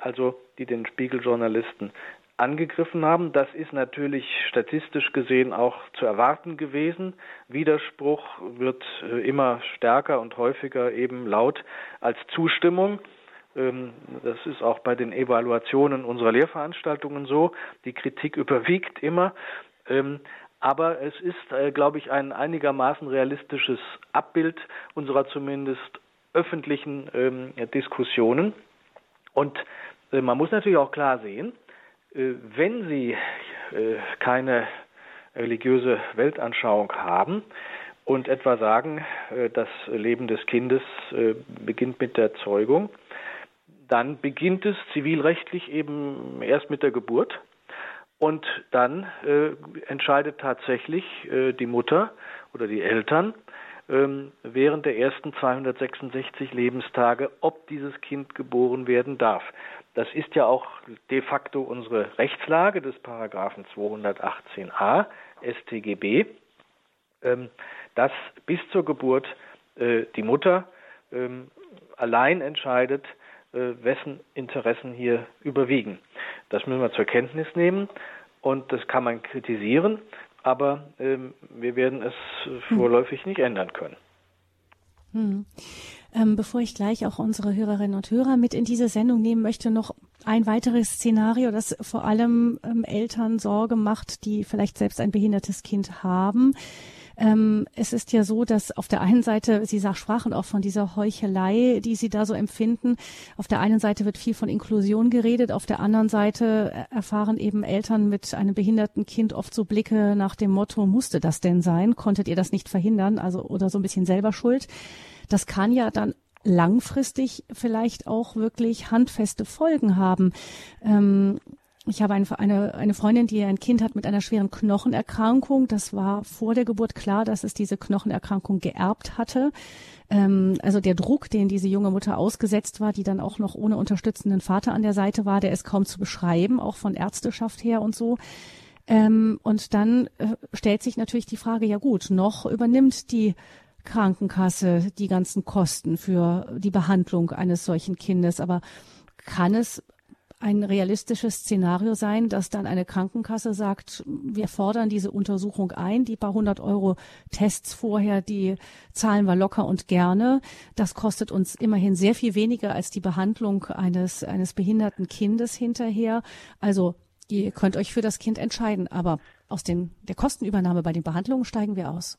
also die den Spiegeljournalisten angegriffen haben. Das ist natürlich statistisch gesehen auch zu erwarten gewesen. Widerspruch wird äh, immer stärker und häufiger eben laut als Zustimmung. Ähm, das ist auch bei den Evaluationen unserer Lehrveranstaltungen so. Die Kritik überwiegt immer. Ähm, aber es ist, äh, glaube ich, ein einigermaßen realistisches Abbild unserer zumindest öffentlichen ähm, Diskussionen. Und äh, man muss natürlich auch klar sehen, äh, wenn Sie äh, keine religiöse Weltanschauung haben und etwa sagen, das Leben des Kindes beginnt mit der Zeugung, dann beginnt es zivilrechtlich eben erst mit der Geburt und dann entscheidet tatsächlich die Mutter oder die Eltern ähm, während der ersten 266 Lebenstage, ob dieses Kind geboren werden darf. Das ist ja auch de facto unsere Rechtslage des Paragraphen 218a StGB, ähm, dass bis zur Geburt äh, die Mutter ähm, allein entscheidet, äh, wessen Interessen hier überwiegen. Das müssen wir zur Kenntnis nehmen und das kann man kritisieren, aber ähm, wir werden es hm. vorläufig nicht ändern können. Hm. Ähm, bevor ich gleich auch unsere Hörerinnen und Hörer mit in diese Sendung nehmen möchte, noch ein weiteres Szenario, das vor allem ähm, Eltern Sorge macht, die vielleicht selbst ein behindertes Kind haben. Ähm, es ist ja so, dass auf der einen Seite, Sie sprachen auch von dieser Heuchelei, die Sie da so empfinden. Auf der einen Seite wird viel von Inklusion geredet, auf der anderen Seite erfahren eben Eltern mit einem behinderten Kind oft so Blicke nach dem Motto, musste das denn sein? Konntet ihr das nicht verhindern? Also, oder so ein bisschen selber schuld. Das kann ja dann langfristig vielleicht auch wirklich handfeste Folgen haben. Ähm, ich habe eine, eine, eine Freundin, die ein Kind hat mit einer schweren Knochenerkrankung. Das war vor der Geburt klar, dass es diese Knochenerkrankung geerbt hatte. Ähm, also der Druck, den diese junge Mutter ausgesetzt war, die dann auch noch ohne unterstützenden Vater an der Seite war, der ist kaum zu beschreiben, auch von Ärzteschaft her und so. Ähm, und dann äh, stellt sich natürlich die Frage, ja gut, noch übernimmt die Krankenkasse die ganzen Kosten für die Behandlung eines solchen Kindes. Aber kann es ein realistisches Szenario sein, dass dann eine Krankenkasse sagt, wir fordern diese Untersuchung ein, die paar hundert Euro Tests vorher, die zahlen wir locker und gerne. Das kostet uns immerhin sehr viel weniger als die Behandlung eines, eines behinderten Kindes hinterher. Also ihr könnt euch für das Kind entscheiden, aber aus den, der Kostenübernahme bei den Behandlungen steigen wir aus.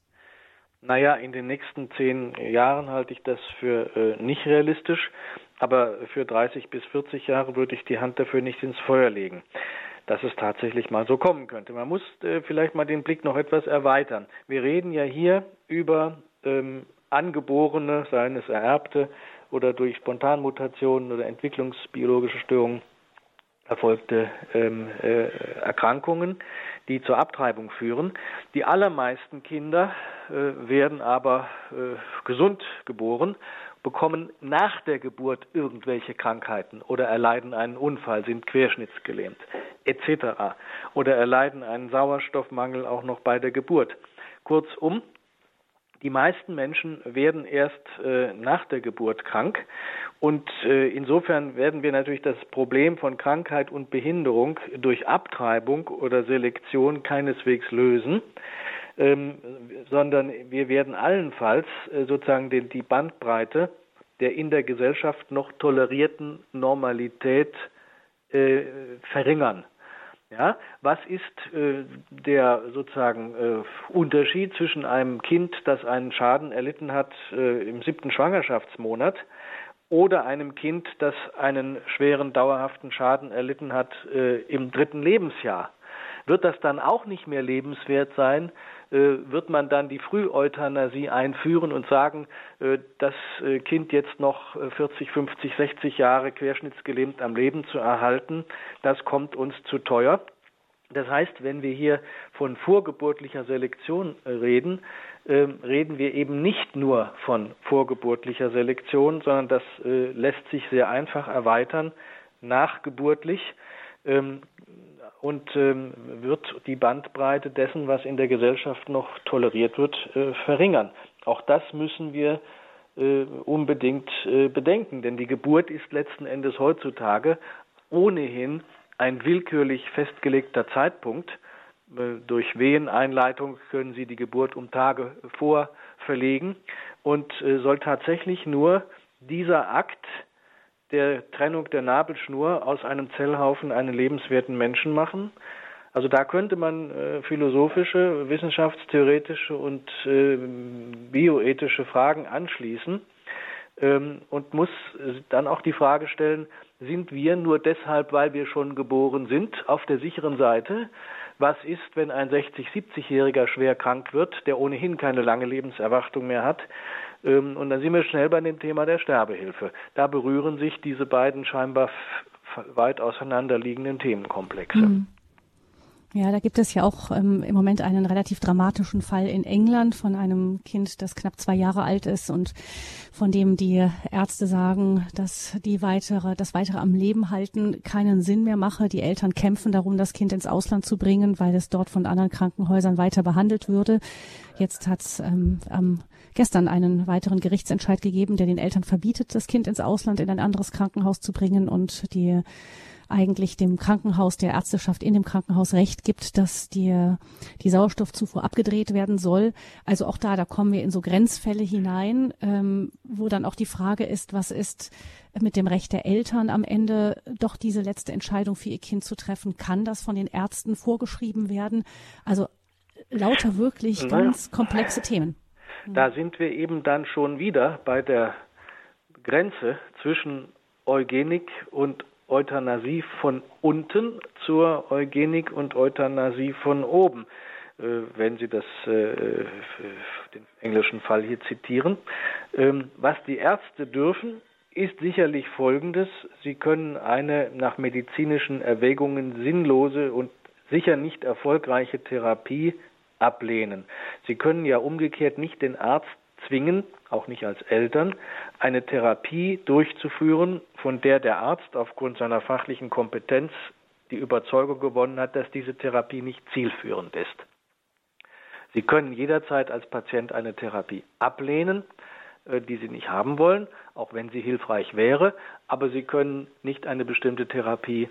Naja, in den nächsten zehn Jahren halte ich das für äh, nicht realistisch. Aber für 30 bis 40 Jahre würde ich die Hand dafür nicht ins Feuer legen, dass es tatsächlich mal so kommen könnte. Man muss äh, vielleicht mal den Blick noch etwas erweitern. Wir reden ja hier über ähm, angeborene, seien es ererbte oder durch Spontanmutationen oder entwicklungsbiologische Störungen erfolgte ähm, äh, Erkrankungen, die zur Abtreibung führen. Die allermeisten Kinder äh, werden aber äh, gesund geboren bekommen nach der Geburt irgendwelche Krankheiten oder erleiden einen Unfall, sind querschnittsgelähmt etc. oder erleiden einen Sauerstoffmangel auch noch bei der Geburt. Kurzum, die meisten Menschen werden erst äh, nach der Geburt krank und äh, insofern werden wir natürlich das Problem von Krankheit und Behinderung durch Abtreibung oder Selektion keineswegs lösen ähm, sondern wir werden allenfalls äh, sozusagen den, die Bandbreite der in der Gesellschaft noch tolerierten Normalität äh, verringern. Ja, was ist äh, der sozusagen äh, Unterschied zwischen einem Kind, das einen Schaden erlitten hat äh, im siebten Schwangerschaftsmonat oder einem Kind, das einen schweren dauerhaften Schaden erlitten hat äh, im dritten Lebensjahr? Wird das dann auch nicht mehr lebenswert sein, wird man dann die Früheuthanasie einführen und sagen, äh, das äh, Kind jetzt noch 40, 50, 60 Jahre querschnittsgelähmt am Leben zu erhalten, das kommt uns zu teuer. Das heißt, wenn wir hier von vorgeburtlicher Selektion reden, ähm, reden wir eben nicht nur von vorgeburtlicher Selektion, sondern das lässt sich sehr einfach erweitern, nachgeburtlich. Und ähm, wird die Bandbreite dessen, was in der Gesellschaft noch toleriert wird, äh, verringern. Auch das müssen wir äh, unbedingt äh, bedenken, denn die Geburt ist letzten Endes heutzutage ohnehin ein willkürlich festgelegter Zeitpunkt. Äh, durch Weheneinleitung können Sie die Geburt um Tage vor verlegen und äh, soll tatsächlich nur dieser Akt der Trennung der Nabelschnur aus einem Zellhaufen einen lebenswerten Menschen machen. Also da könnte man äh, philosophische, wissenschaftstheoretische und äh, bioethische Fragen anschließen. ähm, und muss dann auch die Frage stellen, sind wir nur deshalb, weil wir schon geboren sind, auf der sicheren Seite? Was ist, wenn ein 60-, 70-Jähriger schwer krank wird, der ohnehin keine lange Lebenserwartung mehr hat? Ähm, und dann sind wir schnell bei dem Thema der Sterbehilfe. Da berühren sich diese beiden scheinbar weit auseinanderliegenden Themenkomplexe. Mhm. Ja, da gibt es ja auch ähm, im Moment einen relativ dramatischen Fall in England von einem Kind, das knapp zwei Jahre alt ist und von dem die Ärzte sagen, dass die weitere, das weitere am Leben halten keinen Sinn mehr mache. Die Eltern kämpfen darum, das Kind ins Ausland zu bringen, weil es dort von anderen Krankenhäusern weiter behandelt würde. Jetzt hat es ähm, am gestern einen weiteren Gerichtsentscheid gegeben, der den Eltern verbietet, das Kind ins Ausland in ein anderes Krankenhaus zu bringen und die eigentlich dem Krankenhaus, der Ärzteschaft in dem Krankenhaus Recht gibt, dass die, die Sauerstoffzufuhr abgedreht werden soll. Also auch da, da kommen wir in so Grenzfälle hinein, ähm, wo dann auch die Frage ist, was ist mit dem Recht der Eltern am Ende doch diese letzte Entscheidung für ihr Kind zu treffen? Kann das von den Ärzten vorgeschrieben werden? Also lauter wirklich naja. ganz komplexe Themen. Da sind wir eben dann schon wieder bei der Grenze zwischen Eugenik und Euthanasie von unten zur Eugenik und Euthanasie von oben, äh, wenn Sie das, äh, den englischen Fall hier zitieren. Ähm, was die Ärzte dürfen, ist sicherlich Folgendes. Sie können eine nach medizinischen Erwägungen sinnlose und sicher nicht erfolgreiche Therapie ablehnen. Sie können ja umgekehrt nicht den Arzt zwingen, auch nicht als Eltern, eine Therapie durchzuführen, von der der Arzt aufgrund seiner fachlichen Kompetenz die Überzeugung gewonnen hat, dass diese Therapie nicht zielführend ist. Sie können jederzeit als Patient eine Therapie ablehnen, äh, die Sie nicht haben wollen, auch wenn sie hilfreich wäre, aber Sie können nicht eine bestimmte Therapie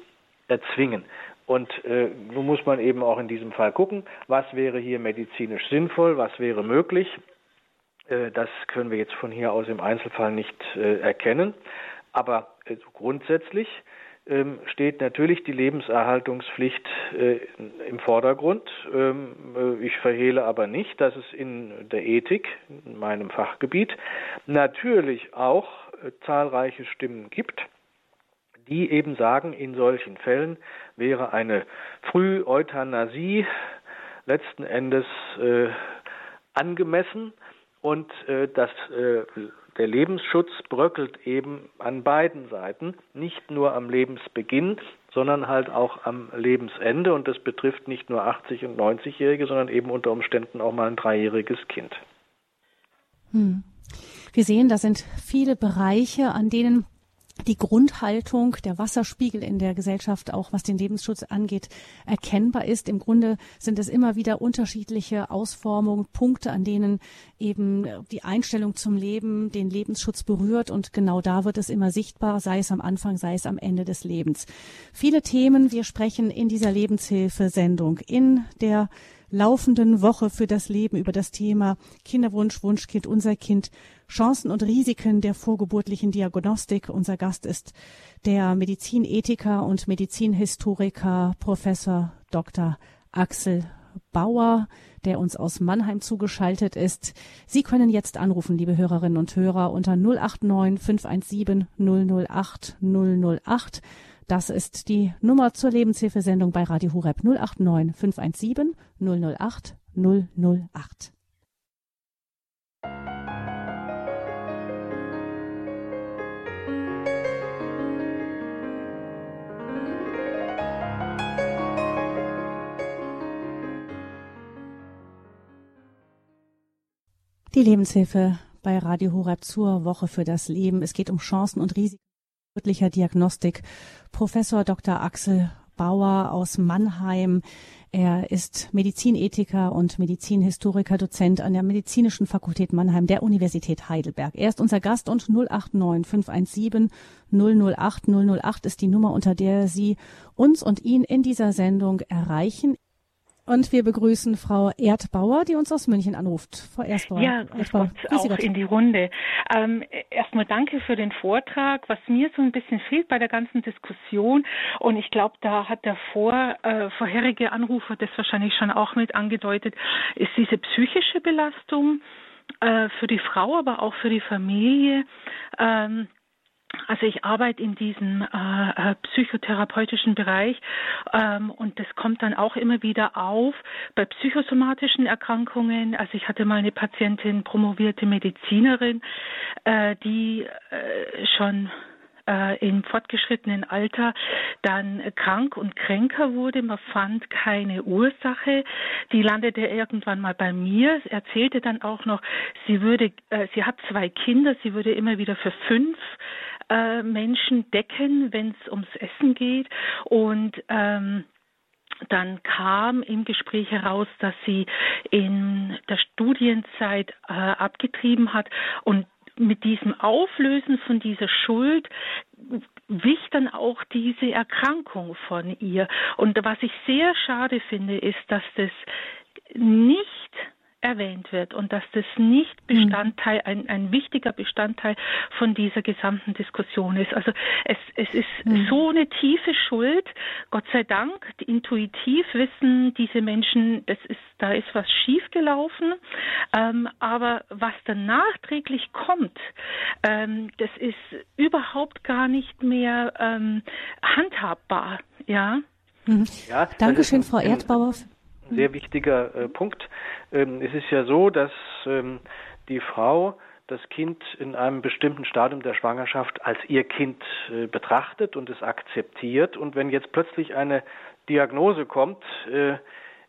erzwingen. Und äh, nun muss man eben auch in diesem Fall gucken, was wäre hier medizinisch sinnvoll, was wäre möglich. Äh, das können wir jetzt von hier aus im Einzelfall nicht äh, erkennen. Aber äh, grundsätzlich ähm, steht natürlich die Lebenserhaltungspflicht im Vordergrund. Ähm, ich verhehle aber nicht, dass es in der Ethik, in meinem Fachgebiet, natürlich auch zahlreiche Stimmen gibt, die eben sagen, in solchen Fällen wäre eine Früheuthanasie letzten Endes angemessen und äh, das, äh, der Lebensschutz bröckelt eben an beiden Seiten, nicht nur am Lebensbeginn, sondern halt auch am Lebensende. Und das betrifft nicht nur 80- und 90-Jährige, sondern eben unter Umständen auch mal ein dreijähriges Kind. Hm. Wir sehen, da sind viele Bereiche, an denen die Grundhaltung, der Wasserspiegel in der Gesellschaft, auch was den Lebensschutz angeht, erkennbar ist. Im Grunde sind es immer wieder unterschiedliche Ausformungen, Punkte, an denen eben die Einstellung zum Leben den Lebensschutz berührt. Und genau da wird es immer sichtbar, sei es am Anfang, sei es am Ende des Lebens. Viele Themen, wir sprechen in dieser Lebenshilfesendung, in der laufenden Woche für das Leben über das Thema Kinderwunsch, Wunschkind, unser Kind, Chancen und Risiken der vorgeburtlichen Diagnostik. Unser Gast ist der Medizinethiker und Medizinhistoriker Professor Dr. Axel Bauer, der uns aus Mannheim zugeschaltet ist. Sie können jetzt anrufen, liebe Hörerinnen und Hörer, unter 089 517 008 008. Das ist die Nummer zur Lebenshilfesendung bei Radio Hureb 089 517 008 008. Die Lebenshilfe bei Radio Horeb zur Woche für das Leben. Es geht um Chancen und Risiken geburtlicher Diagnostik. Professor Dr. Axel Bauer aus Mannheim. Er ist Medizinethiker und Medizinhistoriker, Dozent an der Medizinischen Fakultät Mannheim der Universität Heidelberg. Er ist unser Gast und 089 517 008 008 ist die Nummer, unter der Sie uns und ihn in dieser Sendung erreichen. Und wir begrüßen Frau Erdbauer, die uns aus München anruft. Frau Erdbauer. Ja, Erdbauer. auch Gott. in die Runde. Ähm, erstmal danke für den Vortrag. Was mir so ein bisschen fehlt bei der ganzen Diskussion, und ich glaube, da hat der vor, äh, vorherige Anrufer das wahrscheinlich schon auch mit angedeutet, ist diese psychische Belastung äh, für die Frau, aber auch für die Familie. Ähm, also ich arbeite in diesem äh, äh, psychotherapeutischen Bereich ähm, und das kommt dann auch immer wieder auf bei psychosomatischen Erkrankungen. Also ich hatte mal eine Patientin, promovierte Medizinerin, äh, die äh, schon äh, im fortgeschrittenen Alter dann krank und kränker wurde. Man fand keine Ursache. Die landete irgendwann mal bei mir, erzählte dann auch noch, sie würde, äh, sie hat zwei Kinder, sie würde immer wieder für fünf äh, Menschen decken, wenn es ums Essen geht und ähm, dann kam im Gespräch heraus, dass sie in der Studienzeit äh, abgetrieben hat und mit diesem Auflösen von dieser Schuld wich dann auch diese Erkrankung von ihr. Und was ich sehr schade finde, ist, dass das nicht erwähnt wird und dass das nicht hm. Bestandteil, ein, ein wichtiger Bestandteil von dieser gesamten Diskussion ist. Also es, es ist mhm. so eine tiefe Schuld. Gott sei Dank, intuitiv wissen diese Menschen, das ist, da ist was schiefgelaufen. Ähm, aber was dann nachträglich kommt, ähm, das ist überhaupt gar nicht mehr ähm, handhabbar. Ja. Mhm. ja Dankeschön, Frau Erdbauer ein sehr wichtiger äh, Punkt. Ähm, es ist ja so, dass ähm, die Frau das Kind in einem bestimmten Stadium der Schwangerschaft als ihr Kind äh, betrachtet und es akzeptiert. Und wenn jetzt plötzlich eine Diagnose kommt, äh,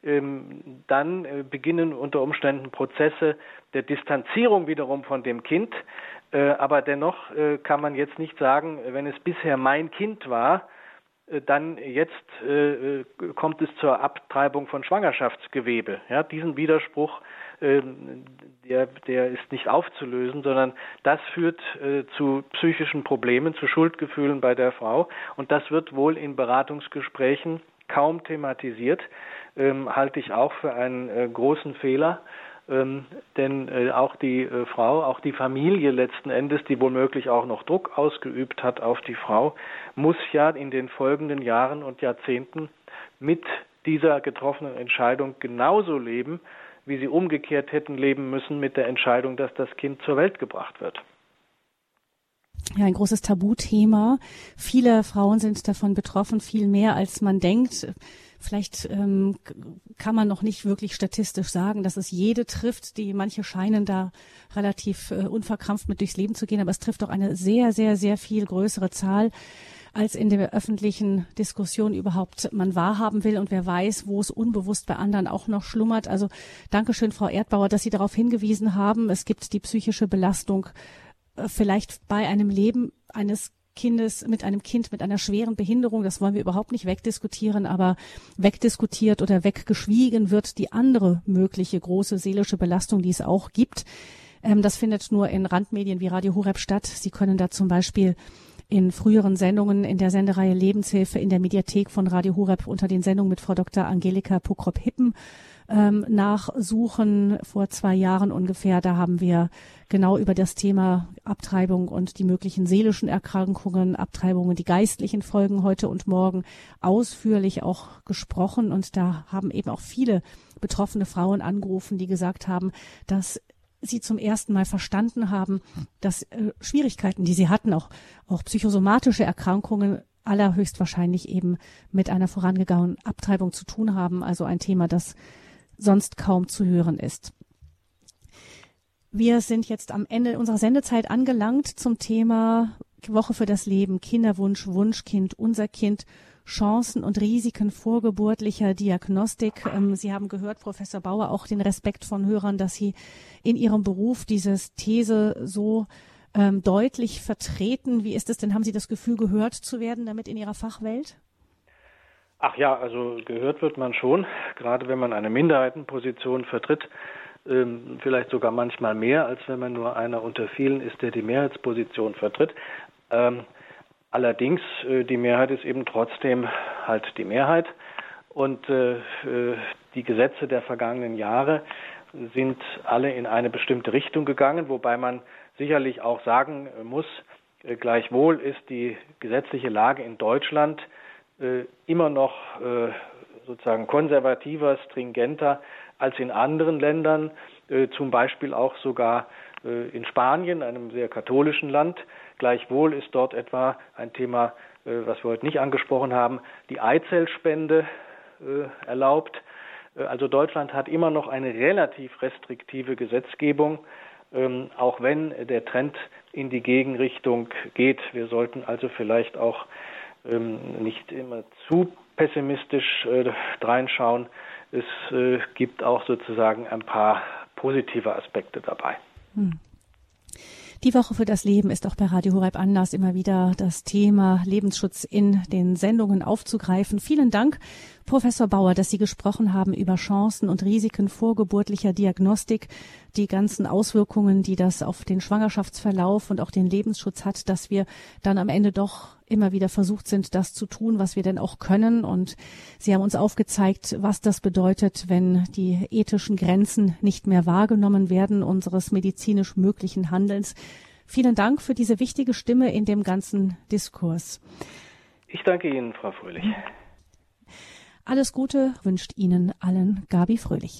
ähm, dann äh, beginnen unter Umständen Prozesse der Distanzierung wiederum von dem Kind. Äh, aber dennoch äh, kann man jetzt nicht sagen, wenn es bisher mein Kind war, dann jetzt äh, kommt es zur Abtreibung von Schwangerschaftsgewebe. Ja, diesen Widerspruch, äh, der, der ist nicht aufzulösen, sondern das führt äh, zu psychischen Problemen, zu Schuldgefühlen bei der Frau. Und das wird wohl in Beratungsgesprächen kaum thematisiert, ähm, halte ich auch für einen äh, großen Fehler. Ähm, denn äh, auch die äh, Frau, auch die Familie letzten Endes, die womöglich auch noch Druck ausgeübt hat auf die Frau, muss ja in den folgenden Jahren und Jahrzehnten mit dieser getroffenen Entscheidung genauso leben, wie sie umgekehrt hätten leben müssen mit der Entscheidung, dass das Kind zur Welt gebracht wird. Ja, ein großes Tabuthema. Viele Frauen sind davon betroffen, viel mehr als man denkt. Vielleicht ähm, kann man noch nicht wirklich statistisch sagen, dass es jede trifft. Die manche scheinen da relativ äh, unverkrampft mit durchs Leben zu gehen, aber es trifft doch eine sehr, sehr, sehr viel größere Zahl als in der öffentlichen Diskussion überhaupt man wahrhaben will und wer weiß, wo es unbewusst bei anderen auch noch schlummert. Also Dankeschön, Frau Erdbauer, dass Sie darauf hingewiesen haben. Es gibt die psychische Belastung äh, vielleicht bei einem Leben eines Kindes, mit einem Kind mit einer schweren Behinderung, das wollen wir überhaupt nicht wegdiskutieren, aber wegdiskutiert oder weggeschwiegen wird die andere mögliche große seelische Belastung, die es auch gibt. Ähm, das findet nur in Randmedien wie Radio Horeb statt. Sie können da zum Beispiel in früheren Sendungen in der Sendereihe Lebenshilfe in der Mediathek von Radio Horeb unter den Sendungen mit Frau Dr. Angelika Pukrop-Hippen ähm, nachsuchen. Vor zwei Jahren ungefähr, da haben wir genau über das Thema Abtreibung und die möglichen seelischen Erkrankungen, Abtreibungen, die geistlichen Folgen heute und morgen ausführlich auch gesprochen. Und da haben eben auch viele betroffene Frauen angerufen, die gesagt haben, dass sie zum ersten Mal verstanden haben, dass äh, Schwierigkeiten, die sie hatten, auch, auch psychosomatische Erkrankungen allerhöchstwahrscheinlich eben mit einer vorangegangenen Abtreibung zu tun haben. Also ein Thema, das sonst kaum zu hören ist. Wir sind jetzt am Ende unserer Sendezeit angelangt zum Thema Woche für das Leben, Kinderwunsch, Wunschkind, unser Kind, Chancen und Risiken vorgeburtlicher Diagnostik. Ähm, Sie haben gehört, Professor Bauer, auch den Respekt von Hörern, dass Sie in Ihrem Beruf dieses These so ähm, deutlich vertreten. Wie ist es denn? Haben Sie das Gefühl, gehört zu werden damit in Ihrer Fachwelt? Ach ja, also gehört wird man schon, gerade wenn man eine Minderheitenposition vertritt, ähm, vielleicht sogar manchmal mehr, als wenn man nur einer unter vielen ist, der die Mehrheitsposition vertritt. Ähm, allerdings, äh, die Mehrheit ist eben trotzdem halt die Mehrheit und äh, äh, die Gesetze der vergangenen Jahre sind alle in eine bestimmte Richtung gegangen, wobei man sicherlich auch sagen muss, gleichwohl ist die gesetzliche Lage in Deutschland immer noch äh, sozusagen konservativer, stringenter als in anderen Ländern, äh, zum Beispiel auch sogar äh, in Spanien, einem sehr katholischen Land. Gleichwohl ist dort etwa ein Thema, äh, was wir heute nicht angesprochen haben, die Eizellspende äh, erlaubt. Äh, also Deutschland hat immer noch eine relativ restriktive Gesetzgebung, ähm, auch wenn der Trend in die Gegenrichtung geht. Wir sollten also vielleicht auch nicht immer zu pessimistisch äh, reinschauen. Es äh, gibt auch sozusagen ein paar positive Aspekte dabei. Hm. Die Woche für das Leben ist auch bei Radio Horeb Anlass immer wieder das Thema Lebensschutz in den Sendungen aufzugreifen. Vielen Dank, Professor Bauer, dass Sie gesprochen haben über Chancen und Risiken vorgeburtlicher Diagnostik, die ganzen Auswirkungen, die das auf den Schwangerschaftsverlauf und auch den Lebensschutz hat, dass wir dann am Ende doch immer wieder versucht sind, das zu tun, was wir denn auch können. Und Sie haben uns aufgezeigt, was das bedeutet, wenn die ethischen Grenzen nicht mehr wahrgenommen werden unseres medizinisch möglichen Handelns. Vielen Dank für diese wichtige Stimme in dem ganzen Diskurs. Ich danke Ihnen, Frau Fröhlich. Alles Gute wünscht Ihnen allen Gabi Fröhlich.